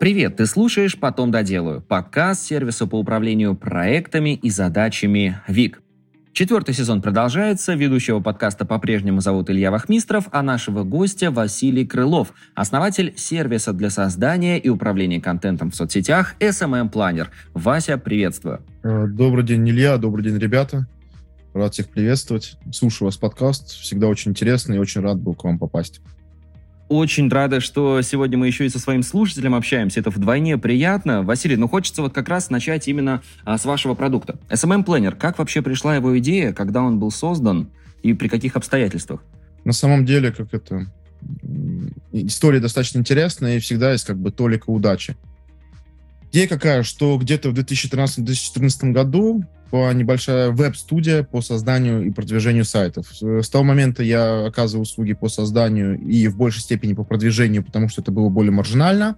Привет, ты слушаешь «Потом доделаю» – подкаст сервиса по управлению проектами и задачами ВИК. Четвертый сезон продолжается. Ведущего подкаста по-прежнему зовут Илья Вахмистров, а нашего гостя Василий Крылов, основатель сервиса для создания и управления контентом в соцсетях SMM Planner. Вася, приветствую. Э, добрый день, Илья. Добрый день, ребята. Рад всех приветствовать. Слушаю вас подкаст. Всегда очень интересно и очень рад был к вам попасть. Очень рада, что сегодня мы еще и со своим слушателем общаемся. Это вдвойне приятно. Василий, ну хочется вот как раз начать именно а, с вашего продукта. SMM Planner, как вообще пришла его идея, когда он был создан и при каких обстоятельствах? На самом деле, как это... История достаточно интересная, и всегда есть как бы толика удачи. Идея какая, что где-то в 2013-2014 году небольшая веб-студия по созданию и продвижению сайтов. С того момента я оказывал услуги по созданию и в большей степени по продвижению, потому что это было более маржинально.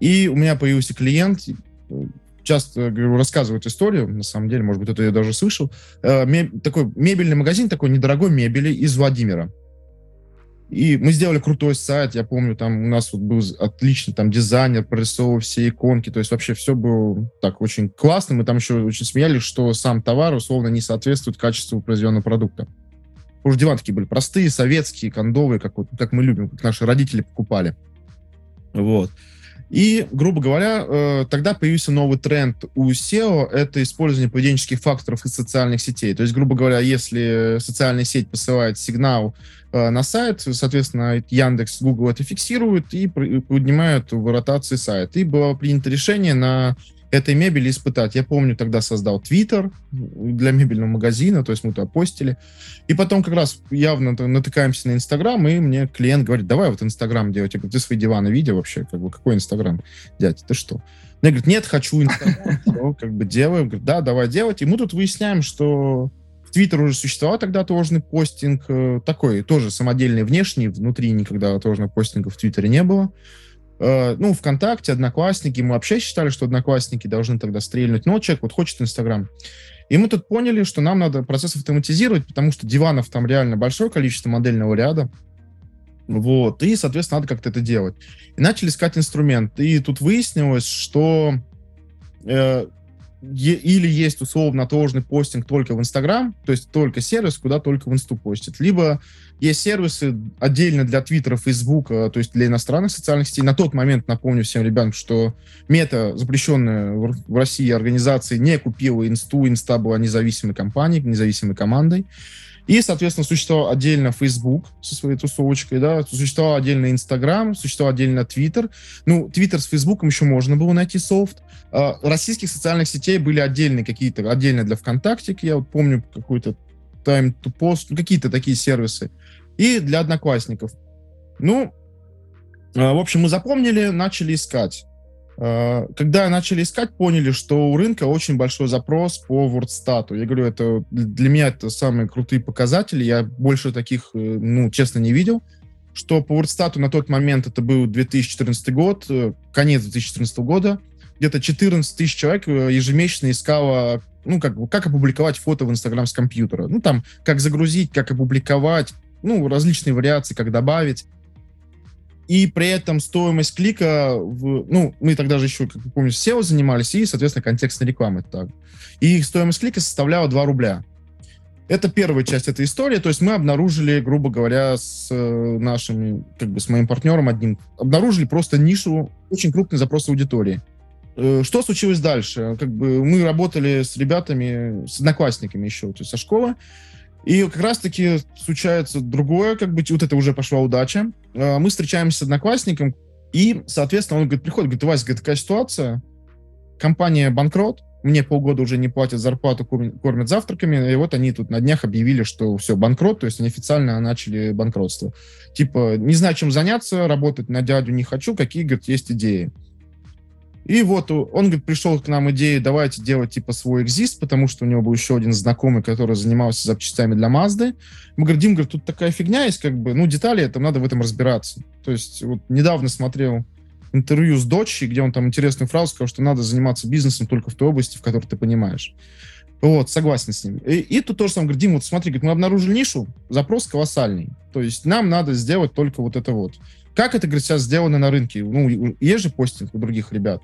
И у меня появился клиент, часто говорю, рассказывают историю, на самом деле, может быть, это я даже слышал. Э, такой мебельный магазин, такой недорогой мебели из Владимира. И мы сделали крутой сайт, я помню, там у нас вот был отличный там дизайнер, прорисовывал все иконки, то есть вообще все было так очень классно. Мы там еще очень смеялись, что сам товар условно не соответствует качеству произведенного продукта. Уж диван такие были простые, советские, кондовые, как, вот, как мы любим, как наши родители покупали. Вот. И, грубо говоря, э, тогда появился новый тренд у SEO — это использование поведенческих факторов из социальных сетей. То есть, грубо говоря, если социальная сеть посылает сигнал Э, на сайт, соответственно, Яндекс, Google это фиксируют и поднимают в ротации сайт. И было принято решение на этой мебели испытать. Я помню, тогда создал Twitter для мебельного магазина, то есть мы туда постили. И потом как раз явно натыкаемся на Инстаграм, и мне клиент говорит, давай вот Инстаграм делать. Я говорю, ты свои диваны видел вообще? Как бы, какой Инстаграм? Дядя, ты что? Я говорю, нет, хочу Инстаграм. Как бы делаем. Говорит, да, давай делать. И мы тут выясняем, что Твиттер уже существовал тогда отложенный постинг, э, такой тоже самодельный внешний, внутри никогда отложенного постинга в Твиттере не было. Э, ну, ВКонтакте, Одноклассники, мы вообще считали, что Одноклассники должны тогда стрельнуть, но человек вот хочет Инстаграм. И мы тут поняли, что нам надо процесс автоматизировать, потому что диванов там реально большое количество модельного ряда. Вот, и, соответственно, надо как-то это делать. И начали искать инструмент. И тут выяснилось, что э, или есть условно отложенный постинг только в Инстаграм, то есть только сервис, куда только в Инсту постит, либо есть сервисы отдельно для Твиттера, Фейсбука, то есть для иностранных социальных сетей. На тот момент, напомню всем ребятам, что Мета, запрещенная в России организация, не купила Инсту, Инста была независимой компанией, независимой командой. И, соответственно, существовал отдельно Facebook со своей тусовочкой, да, существовал отдельно Instagram, существовал отдельно Twitter. Ну, Twitter с Facebook еще можно было найти софт. А, российских социальных сетей были отдельные какие-то, отдельно для ВКонтакте, я вот помню какой-то Time to Post, ну, какие-то такие сервисы. И для одноклассников. Ну, а, в общем, мы запомнили, начали искать. Э, когда начали искать, поняли, что у рынка очень большой запрос по WordStat. Я говорю, это для меня это самые крутые показатели. Я больше таких, э, ну, честно, не видел. Что по WordStat на тот момент, это был 2014 год, э, конец 2014 года, где-то 14 тысяч человек ежемесячно искало, ну, как, как опубликовать фото в Инстаграм с компьютера. Ну, там, как загрузить, как опубликовать, ну, различные вариации, как добавить и при этом стоимость клика, в, ну, мы тогда же еще, как вы помните, SEO занимались, и, соответственно, контекстной рекламой. Так. И стоимость клика составляла 2 рубля. Это первая часть этой истории, то есть мы обнаружили, грубо говоря, с э, нашими, как бы с моим партнером одним, обнаружили просто нишу, очень крупный запрос аудитории. Э, что случилось дальше? Как бы мы работали с ребятами, с одноклассниками еще, то есть со школы, и как раз-таки случается другое, как бы вот это уже пошла удача. А, мы встречаемся с одноклассником, и, соответственно, он говорит, приходит, говорит, Вася, говорит, такая ситуация, компания банкрот, мне полгода уже не платят зарплату, кормят завтраками, и вот они тут на днях объявили, что все, банкрот, то есть они официально начали банкротство. Типа, не знаю, чем заняться, работать на дядю не хочу, какие, говорит, есть идеи. И вот он, говорит, пришел к нам идею, давайте делать типа свой экзист, потому что у него был еще один знакомый, который занимался запчастями для Мазды. Мы говорим, Дим, говорит, тут такая фигня есть, как бы, ну, детали, это надо в этом разбираться. То есть вот недавно смотрел интервью с дочей, где он там интересную фразу сказал, что надо заниматься бизнесом только в той области, в которой ты понимаешь. Вот, согласен с ним. И, и тут тоже сам говорит, Дим, вот смотри, говорит, мы обнаружили нишу, запрос колоссальный. То есть нам надо сделать только вот это вот. Как это, говорит, сейчас сделано на рынке? Ну, есть же постинг у других ребят.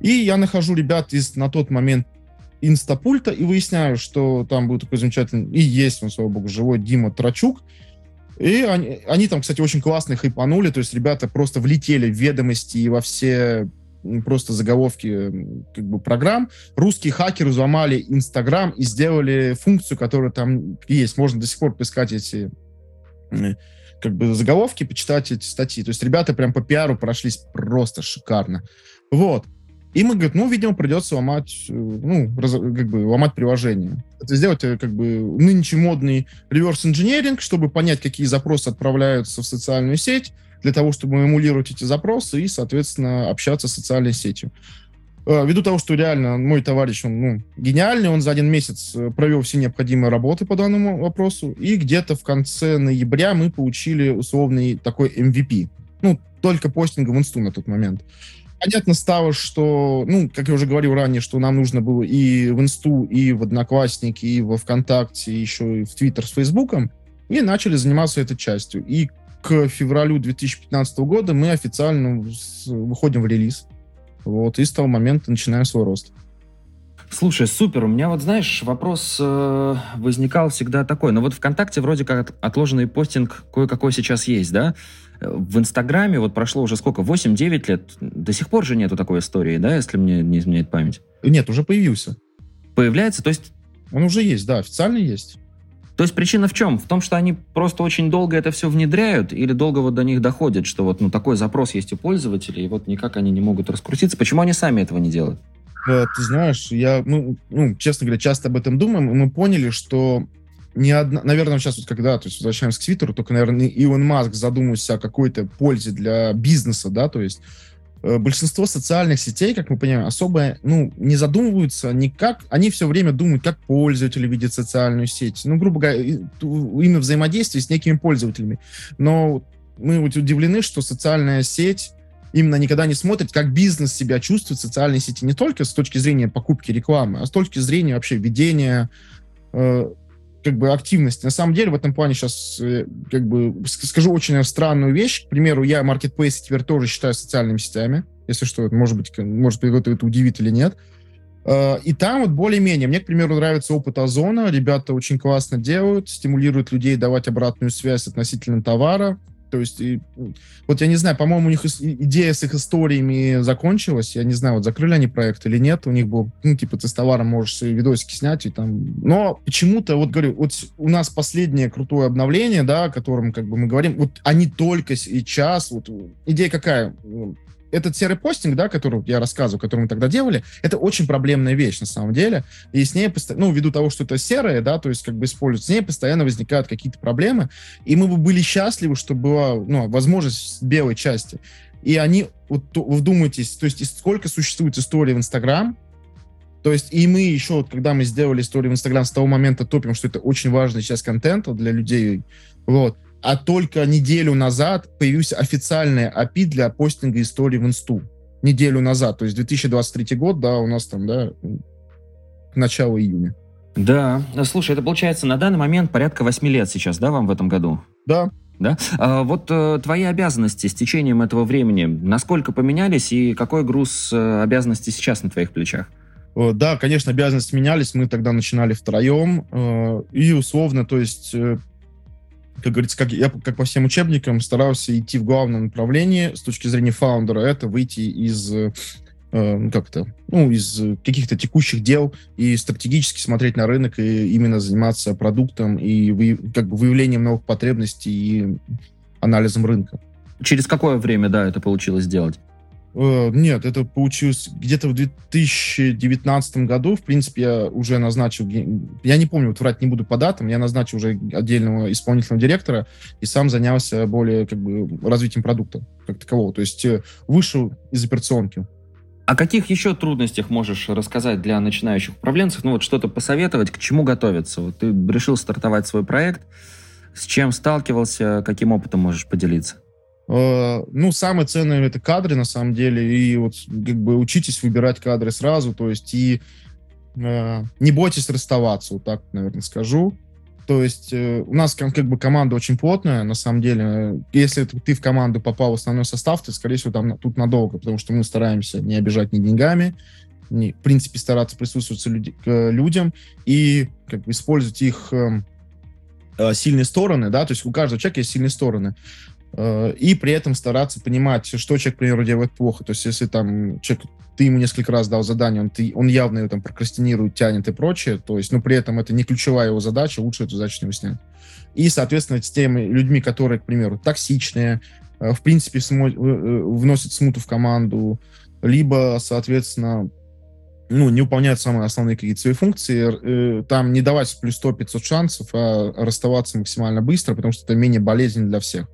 И я нахожу ребят из на тот момент инстапульта и выясняю, что там был такой замечательный, и есть он, слава богу, живой Дима Трачук. И они, они там, кстати, очень классно хайпанули, то есть ребята просто влетели в ведомости и во все просто заголовки как бы программ. Русские хакеры взломали Инстаграм и сделали функцию, которая там есть. Можно до сих пор поискать эти как бы заголовки, почитать эти статьи. То есть ребята прям по пиару прошлись просто шикарно. Вот. И мы, говорит, ну, видимо, придется ломать, э, ну, раз, как бы ломать приложение. Это сделать, э, как бы, нынче модный реверс-инженеринг, чтобы понять, какие запросы отправляются в социальную сеть, для того, чтобы эмулировать эти запросы и, соответственно, общаться с социальной сетью. Э, ввиду того, что реально мой товарищ, он ну, гениальный, он за один месяц провел все необходимые работы по данному вопросу, и где-то в конце ноября мы получили условный такой MVP. Ну, только постинга в инсту на тот момент понятно стало, что, ну, как я уже говорил ранее, что нам нужно было и в Инсту, и в Одноклассники, и во ВКонтакте, и еще и в Твиттер с Фейсбуком, и начали заниматься этой частью. И к февралю 2015 года мы официально выходим в релиз. Вот, и с того момента начинаем свой рост. Слушай, супер. У меня вот, знаешь, вопрос э, возникал всегда такой. Ну вот ВКонтакте вроде как отложенный постинг кое-какой сейчас есть, да? В Инстаграме вот прошло уже сколько, 8-9 лет, до сих пор же нету такой истории, да, если мне не изменяет память? Нет, уже появился. Появляется, то есть... Он уже есть, да, официально есть. То есть причина в чем? В том, что они просто очень долго это все внедряют или долго вот до них доходит, что вот ну, такой запрос есть у пользователей, и вот никак они не могут раскрутиться. Почему они сами этого не делают? Э, ты знаешь, я, ну, ну, честно говоря, часто об этом думаем, и мы поняли, что ни одна, наверное, сейчас вот когда, то есть возвращаемся к Твиттеру, только, наверное, Илон Маск задумывается о какой-то пользе для бизнеса, да, то есть большинство социальных сетей, как мы понимаем, особо, ну, не задумываются никак, они все время думают, как пользователи видят социальную сеть, ну, грубо говоря, именно взаимодействие с некими пользователями, но мы удивлены, что социальная сеть именно никогда не смотрит, как бизнес себя чувствует в социальной сети, не только с точки зрения покупки рекламы, а с точки зрения вообще ведения э, как бы активности. На самом деле в этом плане сейчас э, как бы скажу очень странную вещь. К примеру, я Marketplace теперь тоже считаю социальными сетями. Если что, может быть, может быть, это, это удивит или нет. Uh, и там вот более-менее. Мне, к примеру, нравится опыт Озона. Ребята очень классно делают, стимулируют людей давать обратную связь относительно товара. То есть, и, вот я не знаю, по-моему, у них идея с их историями закончилась. Я не знаю, вот закрыли они проект или нет. У них был, ну, типа, ты с товаром можешь свои видосики снять и там... Но почему-то, вот говорю, вот у нас последнее крутое обновление, да, о котором, как бы, мы говорим, вот они только сейчас, вот идея какая? Этот серый постинг, да, который я рассказываю, который мы тогда делали, это очень проблемная вещь на самом деле. И с ней, ну, ввиду того, что это серое, да, то есть как бы используют, с ней постоянно возникают какие-то проблемы. И мы бы были счастливы, чтобы была, ну, возможность белой части. И они, вот вы вдумайтесь, то есть сколько существует историй в Инстаграм, то есть и мы еще, вот, когда мы сделали историю в Инстаграм, с того момента топим, что это очень важная часть контента для людей, вот а только неделю назад появился официальный API для постинга истории в инсту. Неделю назад, то есть 2023 год, да, у нас там, да, начало июня. Да, слушай, это получается на данный момент порядка 8 лет сейчас, да, вам в этом году? Да. Да? А вот э, твои обязанности с течением этого времени, насколько поменялись и какой груз э, обязанностей сейчас на твоих плечах? Да, конечно, обязанности менялись. Мы тогда начинали втроем. Э, и условно, то есть э, как говорится, как я как по всем учебникам старался идти в главном направлении с точки зрения фаундера, это выйти из э, ну, как-то, ну, из каких-то текущих дел и стратегически смотреть на рынок и именно заниматься продуктом и вы, как бы выявлением новых потребностей и анализом рынка. Через какое время, да, это получилось сделать? Э, нет, это получилось где-то в 2019 году. В принципе, я уже назначил, я не помню, вот врать не буду по датам, я назначил уже отдельного исполнительного директора и сам занялся более как бы развитием продукта как такового. То есть э, вышел из операционки. О каких еще трудностях можешь рассказать для начинающих управленцев? Ну вот что-то посоветовать, к чему готовиться? Вот ты решил стартовать свой проект, с чем сталкивался, каким опытом можешь поделиться? Э, ну, самое ценное это кадры, на самом деле, и вот как бы учитесь выбирать кадры сразу, то есть и э, не бойтесь расставаться, вот так, наверное, скажу. То есть э, у нас как, как бы команда очень плотная, на самом деле. Если ты в команду попал в основной состав, ты, скорее всего, там тут надолго, потому что мы стараемся не обижать ни деньгами, ни, в принципе, стараться прислушиваться люди, к людям и как бы использовать их э, э, сильные стороны, да, то есть у каждого человека есть сильные стороны. Э, и при этом стараться понимать, что человек, к примеру, делает плохо. То есть если там человек ты ему несколько раз дал задание, он, ты, он явно его там прокрастинирует, тянет и прочее, то есть, но при этом это не ключевая его задача, лучше эту задачу не снять. И, соответственно, с теми людьми, которые, к примеру, токсичные, э, в принципе, смо- э, э, вносят смуту в команду, либо, соответственно, ну, не выполняют самые основные какие-то свои функции, там не давать плюс 100-500 шансов, а расставаться максимально быстро, потому что это менее болезненно для всех.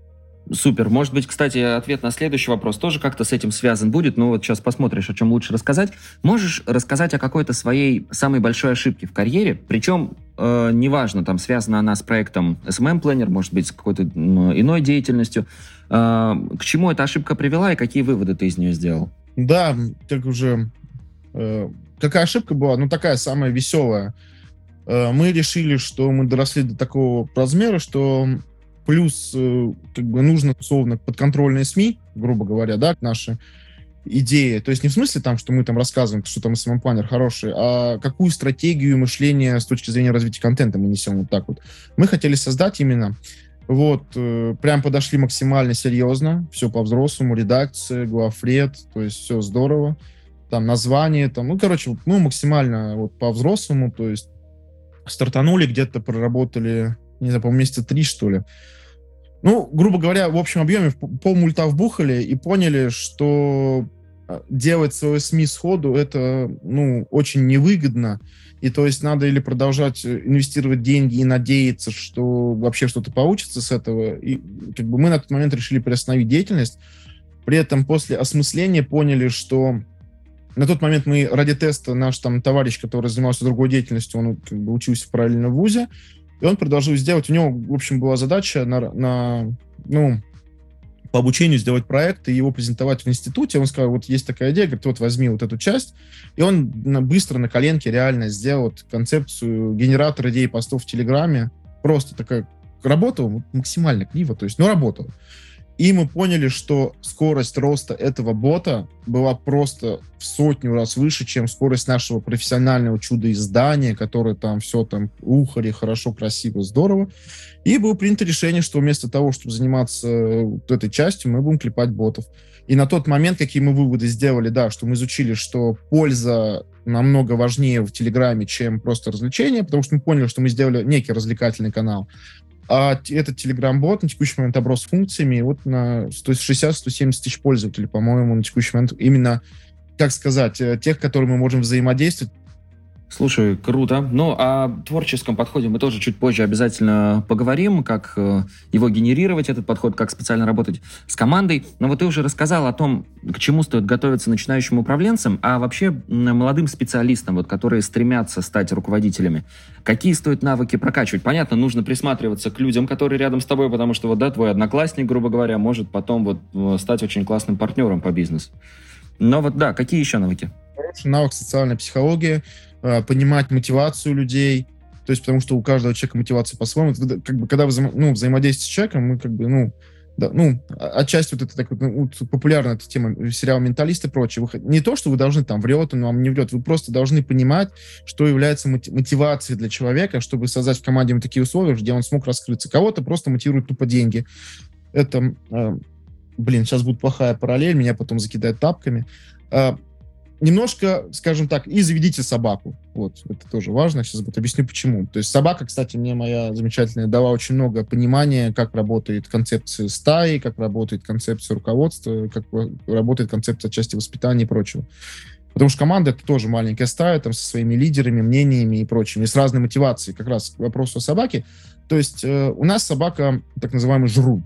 Супер. Может быть, кстати, ответ на следующий вопрос тоже как-то с этим связан будет, но вот сейчас посмотришь, о чем лучше рассказать. Можешь рассказать о какой-то своей самой большой ошибке в карьере, причем э, неважно, там связана она с проектом SMM Planner, может быть, с какой-то ну, иной деятельностью. Э, к чему эта ошибка привела и какие выводы ты из нее сделал? Да, как уже... Э, какая ошибка была? Ну, такая самая веселая. Э, мы решили, что мы доросли до такого размера, что Плюс, э, как бы, нужно, условно, подконтрольные СМИ, грубо говоря, да, наши идеи. То есть не в смысле там, что мы там рассказываем, что там SMM-планер хороший, а какую стратегию мышления с точки зрения развития контента мы несем вот так вот. Мы хотели создать именно вот, э, прям подошли максимально серьезно, все по-взрослому, редакция, главред, то есть все здорово. Там название, там, ну, короче, мы максимально вот по-взрослому, то есть стартанули, где-то проработали не знаю, по месяца три, что ли. Ну, грубо говоря, в общем объеме пол мульта вбухали и поняли, что а, делать свое СМИ сходу это, ну, очень невыгодно. И то есть надо или продолжать э, инвестировать деньги и надеяться, что вообще что-то получится с этого. И как бы мы на тот момент решили приостановить деятельность. При этом после осмысления поняли, что на тот момент мы ради теста наш там товарищ, который занимался другой деятельностью, он как бы учился в параллельном вузе, и он предложил сделать, у него, в общем, была задача на, на ну, по обучению сделать проект и его презентовать в институте. Он сказал, вот есть такая идея, говорит, вот возьми вот эту часть. И он быстро на коленке реально сделал концепцию генератора идей постов в Телеграме. Просто такая работала максимально криво, то есть, ну, работала. И мы поняли, что скорость роста этого бота была просто в сотню раз выше, чем скорость нашего профессионального чудо-издания, которое там все там ухари, хорошо, красиво, здорово. И было принято решение, что вместо того, чтобы заниматься вот этой частью, мы будем клепать ботов. И на тот момент, какие мы выводы сделали, да, что мы изучили, что польза намного важнее в Телеграме, чем просто развлечение, потому что мы поняли, что мы сделали некий развлекательный канал. А этот Telegram-бот на текущий момент оброс функциями, вот на 60-170 тысяч пользователей, по-моему, на текущий момент именно, как сказать, э, тех, которым мы можем взаимодействовать, Слушай, круто. Ну, о творческом подходе мы тоже чуть позже обязательно поговорим, как э, его генерировать, этот подход, как специально работать с командой. Но вот ты уже рассказал о том, к чему стоит готовиться начинающим управленцам, а вообще молодым специалистам, вот, которые стремятся стать руководителями. Какие стоит навыки прокачивать? Понятно, нужно присматриваться к людям, которые рядом с тобой, потому что вот, да, твой одноклассник, грубо говоря, может потом вот э, стать очень классным партнером по бизнесу. Но вот, да, какие еще навыки? Хороший навык социальная психология – Э, понимать мотивацию людей, то есть потому что у каждого человека мотивация по-своему. Как бы, когда вы ну, взаимодействуете с человеком, мы как бы, ну, да, ну, отчасти вот это так вот, ну, популярная эта тема э, сериал «Менталист» и прочее. Вы, не то, что вы должны там врет, он вам не врет, вы просто должны понимать, что является мотивацией для человека, чтобы создать в команде такие условия, где он смог раскрыться. Кого-то просто мотивирует тупо деньги. Это, э, блин, сейчас будет плохая параллель, меня потом закидают тапками. Э, немножко, скажем так, и заведите собаку. Вот, это тоже важно. Сейчас вот объясню, почему. То есть собака, кстати, мне моя замечательная дала очень много понимания, как работает концепция стаи, как работает концепция руководства, как работает концепция части воспитания и прочего. Потому что команда — это тоже маленькая стая, там, со своими лидерами, мнениями и прочим, и с разной мотивацией. Как раз к вопросу о собаке. То есть э, у нас собака, так называемый жрун.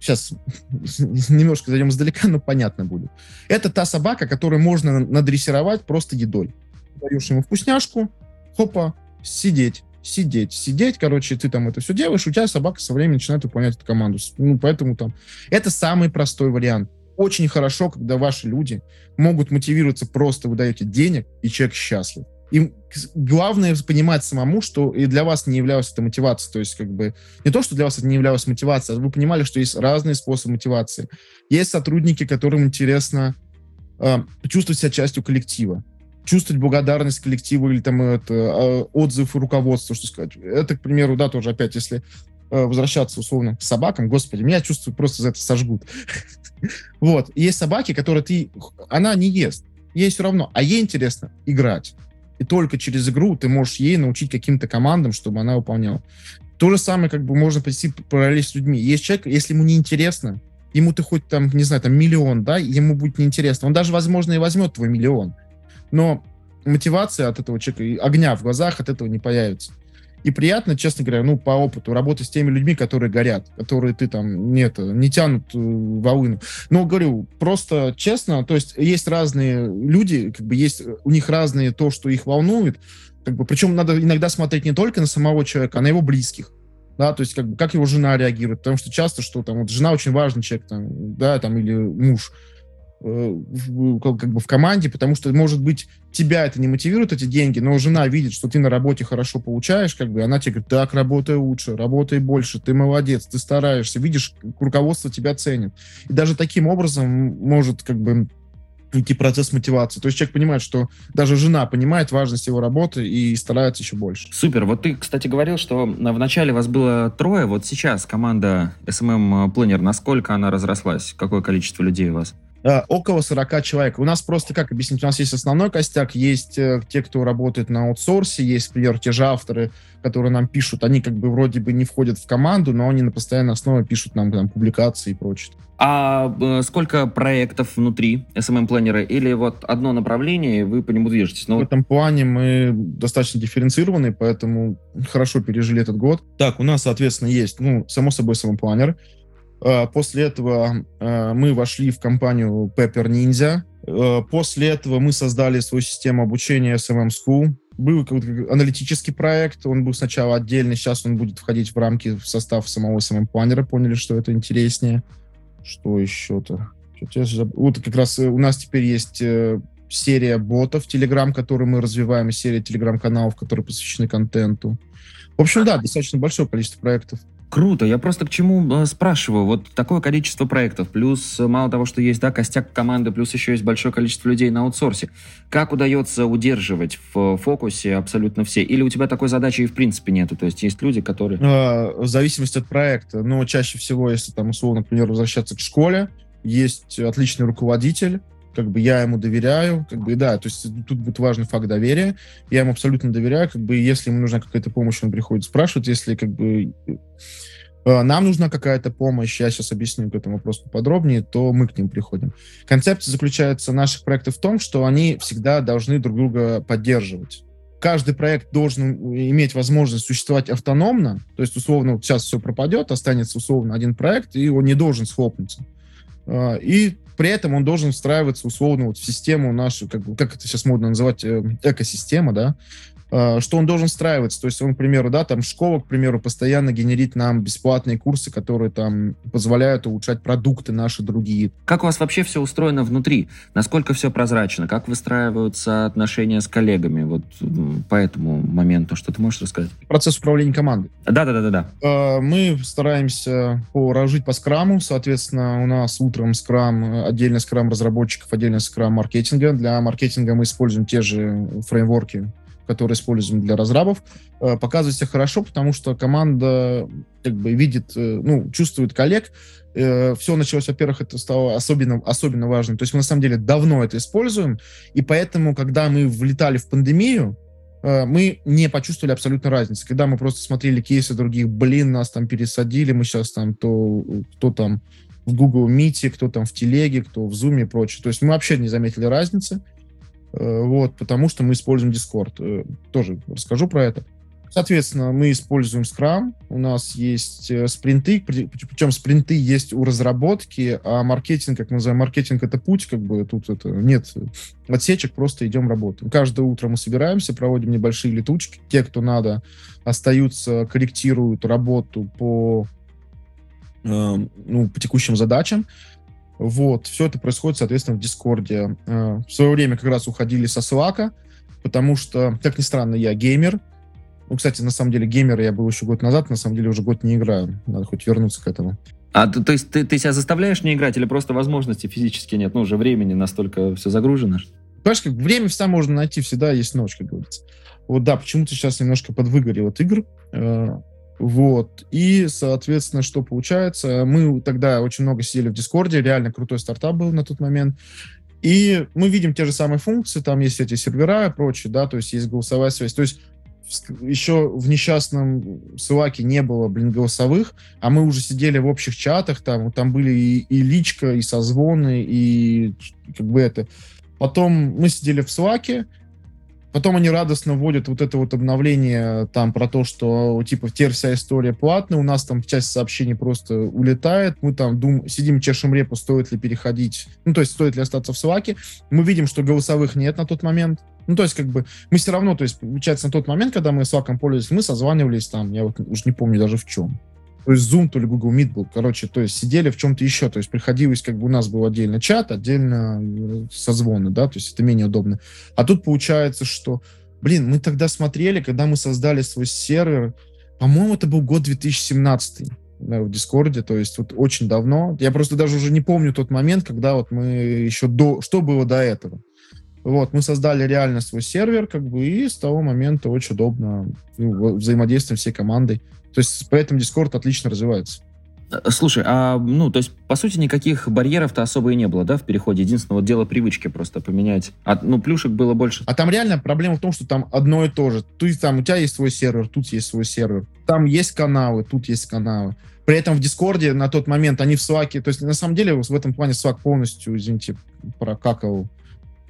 Сейчас немножко зайдем издалека, но понятно будет. Это та собака, которую можно надрессировать просто едой. Даешь ему вкусняшку, хопа, сидеть, сидеть, сидеть, короче, ты там это все делаешь, у тебя собака со временем начинает выполнять эту команду. Ну, поэтому там... Это самый простой вариант. Очень хорошо, когда ваши люди могут мотивироваться просто, вы даете денег, и человек счастлив. Им главное понимать самому, что и для вас не являлась это мотивацией. То есть, как бы, не то, что для вас это не являлось мотивацией, а вы понимали, что есть разные способы мотивации. Есть сотрудники, которым интересно э, чувствовать себя частью коллектива, чувствовать благодарность коллективу или там это, э, отзыв руководства, что сказать. Это, к примеру, да, тоже опять, если э, возвращаться условно к собакам, господи, меня чувствую просто за это сожгут. Вот. Есть собаки, которые ты... Она не ест. Ей все равно. А ей интересно играть. И только через игру ты можешь ей научить каким-то командам, чтобы она выполняла. То же самое, как бы можно прийти параллель с людьми. Есть человек, если ему неинтересно, ему ты хоть там, не знаю, там миллион, да, ему будет неинтересно. Он даже, возможно, и возьмет твой миллион. Но мотивация от этого человека, огня в глазах от этого не появится. И приятно, честно говоря, ну, по опыту, работать с теми людьми, которые горят, которые ты там, нет, не тянут э, волыну. Но, говорю, просто честно, то есть есть разные люди, как бы есть у них разные то, что их волнует, как бы, причем надо иногда смотреть не только на самого человека, а на его близких. Да, то есть как, как его жена реагирует, потому что часто, что там, вот жена очень важный человек, там, да, там, или муж, Э, как бы в команде, потому что, может быть, тебя это не мотивирует, эти деньги, но жена видит, что ты на работе хорошо получаешь, как бы, она тебе говорит, так, работай лучше, работай больше, ты молодец, ты стараешься, видишь, руководство тебя ценит. И даже таким образом может, как бы, идти процесс мотивации. То есть человек понимает, что даже жена понимает важность его работы и старается еще больше. Супер. Вот ты, кстати, говорил, что в начале вас было трое, вот сейчас команда SMM Planner, насколько она разрослась? Какое количество людей у вас? Э, около 40 человек. У нас просто, как объяснить, у нас есть основной костяк, есть э, те, кто работает на аутсорсе, есть, например, те же авторы, которые нам пишут, они как бы вроде бы не входят в команду, но они на постоянной основе пишут нам там, публикации и прочее. А э, сколько проектов внутри SMM-планера? Или вот одно направление, и вы по нему движетесь? Ну, в этом плане мы достаточно дифференцированы, поэтому хорошо пережили этот год. Так, у нас, соответственно, есть, ну, само собой, SMM-планер, после этого э, мы вошли в компанию Pepper Ninja. Э, после этого мы создали свою систему обучения SMM School. Был аналитический проект, он был сначала отдельный, сейчас он будет входить в рамки в состав самого SMM планера, поняли, что это интереснее. Что еще-то? Вот как раз у нас теперь есть серия ботов Telegram, которые мы развиваем, и серия телеграм-каналов, которые посвящены контенту. В общем, да, достаточно большое количество проектов. Круто. Я просто к чему э, спрашиваю. Вот такое количество проектов, плюс э, мало того, что есть да, костяк команды, плюс еще есть большое количество людей на аутсорсе. Как удается удерживать в фокусе абсолютно все? Или у тебя такой задачи и в принципе нету? То есть есть люди, которые... А, в зависимости от проекта. Но чаще всего, если там, условно, например, возвращаться к школе, есть отличный руководитель, как бы я ему доверяю, как бы, да, то есть тут будет важный факт доверия, я ему абсолютно доверяю, как бы, если ему нужна какая-то помощь, он приходит, спрашивает, если, как бы, э, нам нужна какая-то помощь, я сейчас объясню к этому вопросу подробнее, то мы к ним приходим. Концепция заключается наших проектов в том, что они всегда должны друг друга поддерживать. Каждый проект должен иметь возможность существовать автономно, то есть, условно, сейчас все пропадет, останется условно один проект, и он не должен схлопнуться. А, и при этом он должен встраиваться условно вот в систему нашу, как, как это сейчас модно называть, э, экосистема, да, что он должен встраиваться. То есть он, к примеру, да, там школа, к примеру, постоянно генерит нам бесплатные курсы, которые там позволяют улучшать продукты наши другие. Как у вас вообще все устроено внутри? Насколько все прозрачно? Как выстраиваются отношения с коллегами? Вот по этому моменту что ты можешь рассказать? Процесс управления командой. Да-да-да-да. А, мы стараемся жить по скраму. Соответственно, у нас утром скрам, отдельно скрам разработчиков, отдельно скрам маркетинга. Для маркетинга мы используем те же фреймворки, которые используем для разрабов, э, показывает себя хорошо, потому что команда как бы видит, э, ну, чувствует коллег. Э, Все началось, во-первых, это стало особенно, особенно важным. То есть мы на самом деле давно это используем, и поэтому, когда мы влетали в пандемию, мы не почувствовали абсолютно разницы. Когда мы просто смотрели кейсы других, блин, нас там пересадили, мы сейчас там то, кто там в Google Meet, кто там в Телеге, кто в Zoom и прочее. То есть мы вообще не заметили разницы. Э, вот, потому что мы используем Discord. Э, тоже расскажу про это. Соответственно, мы используем Scrum, у нас есть э, спринты, причем спринты есть у разработки, а маркетинг, как мы называем, маркетинг это путь, как бы тут это нет отсечек, просто идем работаем. Каждое утро мы собираемся, проводим небольшие летучки. Те, кто надо, остаются, корректируют работу по, ну, по текущим задачам. Вот, все это происходит, соответственно, в Дискорде. Э, в свое время как раз уходили со Slack, потому что, как ни странно, я геймер. Ну, кстати, на самом деле геймер я был еще год назад, на самом деле уже год не играю. Надо хоть вернуться к этому. А то, то есть ты, ты себя заставляешь не играть или просто возможности физически нет? Ну, уже времени настолько все загружено? Понимаешь, как время всегда можно найти, всегда есть ночь, как говорится. Вот да, почему-то сейчас немножко подвыгорел от игр. Э, вот. И, соответственно, что получается? Мы тогда очень много сидели в Дискорде, реально крутой стартап был на тот момент. И мы видим те же самые функции, там есть эти сервера и прочее, да, то есть есть голосовая связь. То есть еще в несчастном Слаке не было, блин, голосовых, а мы уже сидели в общих чатах, там, там были и, и личка, и созвоны, и как бы это. Потом мы сидели в Слаке, Потом они радостно вводят вот это вот обновление там про то, что типа теперь вся история платная, у нас там часть сообщений просто улетает, мы там дум, сидим чешем репу, стоит ли переходить, ну то есть стоит ли остаться в Слаке. Мы видим, что голосовых нет на тот момент. Ну, то есть, как бы, мы все равно, то есть, получается, на тот момент, когда мы с Слаком пользовались, мы созванивались там, я вот уже не помню даже в чем то есть Zoom, то ли Google Meet был, короче, то есть сидели в чем-то еще, то есть приходилось, как бы у нас был отдельно чат, отдельно э, созвоны, да, то есть это менее удобно. А тут получается, что, блин, мы тогда смотрели, когда мы создали свой сервер, по-моему, это был год 2017 да, в Дискорде, то есть вот очень давно. Я просто даже уже не помню тот момент, когда вот мы еще до... Что было до этого? Вот, мы создали реально свой сервер, как бы, и с того момента очень удобно ну, взаимодействуем всей командой. То есть поэтому Discord отлично развивается. Э, слушай, а, ну, то есть, по сути, никаких барьеров-то особо и не было, да, в переходе? Единственное, вот дело привычки просто поменять. А, ну, плюшек было больше. А там реально проблема в том, что там одно и то же. Тут там у тебя есть свой сервер, тут есть свой сервер. Там есть каналы, тут есть каналы. При этом в Дискорде на тот момент они в Slack, то есть на самом деле в этом плане Slack полностью, извините, прокакал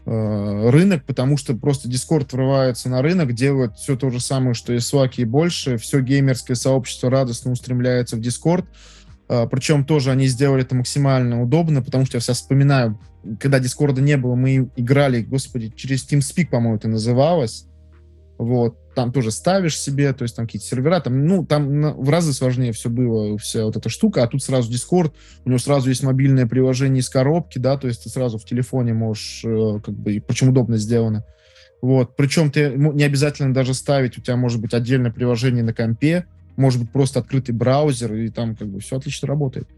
Э, рынок, потому что просто Discord врывается на рынок, делает все то же самое, что и Slack, и больше. Все геймерское сообщество радостно устремляется в Discord. Э, Причем тоже они сделали это максимально удобно, потому что я сейчас вспоминаю, когда Дискорда не было, мы играли, господи, через TeamSpeak, по-моему, это называлось. Вот там тоже ставишь себе, то есть там какие-то сервера, там, ну, там в разы сложнее все было, вся вот эта штука, а тут сразу Discord, у него сразу есть мобильное приложение из коробки, да, то есть ты сразу в телефоне можешь, э, как бы, причем удобно сделано. Вот, причем ты не обязательно даже ставить, у тебя может быть отдельное приложение на компе, может быть просто открытый браузер, и там как бы все отлично работает.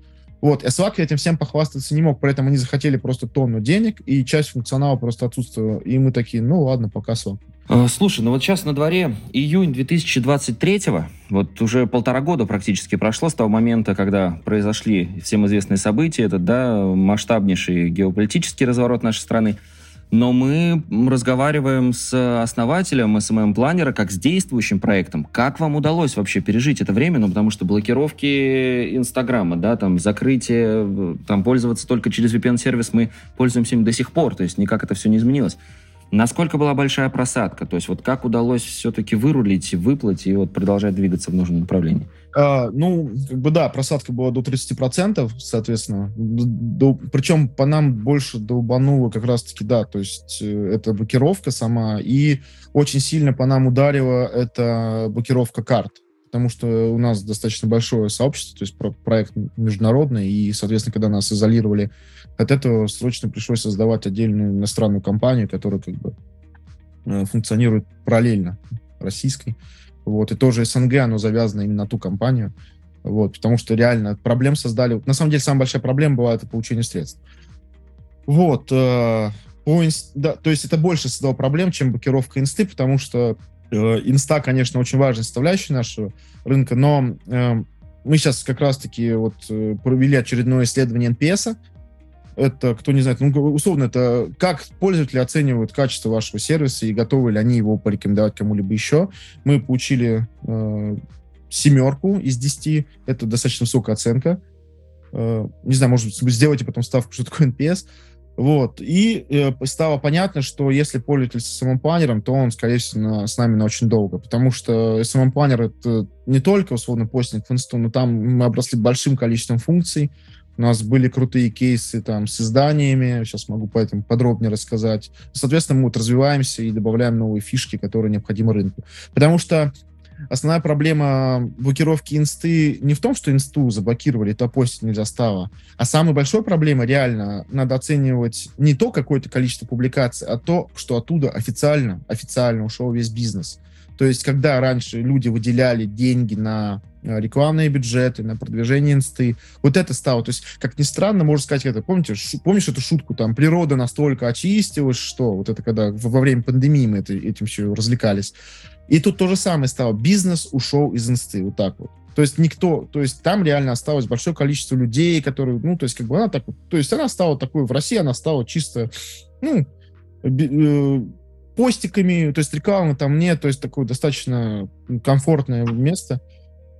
Вот, Slack этим всем похвастаться не мог, поэтому они захотели просто тонну денег, и часть функционала просто отсутствовала. И мы такие, ну ладно, пока Slack. А, слушай, ну вот сейчас на дворе июнь 2023-го, вот уже полтора года практически прошло с того момента, когда произошли всем известные события, этот, да, масштабнейший геополитический разворот нашей страны. Но мы разговариваем с основателем SMM-планера как с действующим проектом. Как вам удалось вообще пережить это время? Ну, потому что блокировки Инстаграма, да, там, закрытие, там, пользоваться только через VPN-сервис мы пользуемся им до сих пор, то есть никак это все не изменилось. Насколько была большая просадка? То есть вот как удалось все-таки вырулить, выплыть и вот продолжать двигаться в нужном направлении? А, ну, как бы да, просадка была до 30%, соответственно. До, причем по нам больше долбануло как раз-таки, да, то есть э, это блокировка сама, и очень сильно по нам ударила эта блокировка карт потому что у нас достаточно большое сообщество, то есть про проект международный, и, соответственно, когда нас изолировали от этого, срочно пришлось создавать отдельную иностранную компанию, которая как бы э, функционирует параллельно российской. Вот, и тоже СНГ, оно завязано именно на ту компанию. Вот, потому что реально проблем создали... На самом деле, самая большая проблема была это получение средств. Вот, э, по, да, то есть это больше создало проблем, чем блокировка инсты, потому что Э, инста, конечно, очень важная составляющая нашего рынка, но э, мы сейчас как раз-таки вот э, провели очередное исследование NPS. Это, кто не знает, ну, условно, это как пользователи оценивают качество вашего сервиса и готовы ли они его порекомендовать кому-либо еще. Мы получили э, семерку из десяти. Это достаточно высокая оценка. Э, не знаю, может сделайте потом ставку, что такое NPS. Вот. И э, стало понятно, что если пользователь с SMM-планером, то он, скорее всего, с нами на очень долго. Потому что SMM-планер — это не только, условно, постинг в инсту, но там мы обросли большим количеством функций. У нас были крутые кейсы там с изданиями, сейчас могу по этому подробнее рассказать. Соответственно, мы вот развиваемся и добавляем новые фишки, которые необходимы рынку. Потому что основная проблема блокировки инсты не в том, что инсту заблокировали, то постить нельзя стало, а самая большая проблема реально надо оценивать не то какое-то количество публикаций, а то, что оттуда официально, официально ушел весь бизнес. То есть, когда раньше люди выделяли деньги на рекламные бюджеты, на продвижение инсты, вот это стало. То есть, как ни странно, можно сказать, это, помните, шу, помнишь эту шутку, там, природа настолько очистилась, что вот это когда во время пандемии мы это, этим все развлекались. И тут то же самое стало. Бизнес ушел из инсты, вот так вот. То есть никто, то есть там реально осталось большое количество людей, которые, ну, то есть как бы она так, то есть она стала такой, в России она стала чисто, ну, э, постиками, то есть рекламы там нет, то есть такое достаточно комфортное место.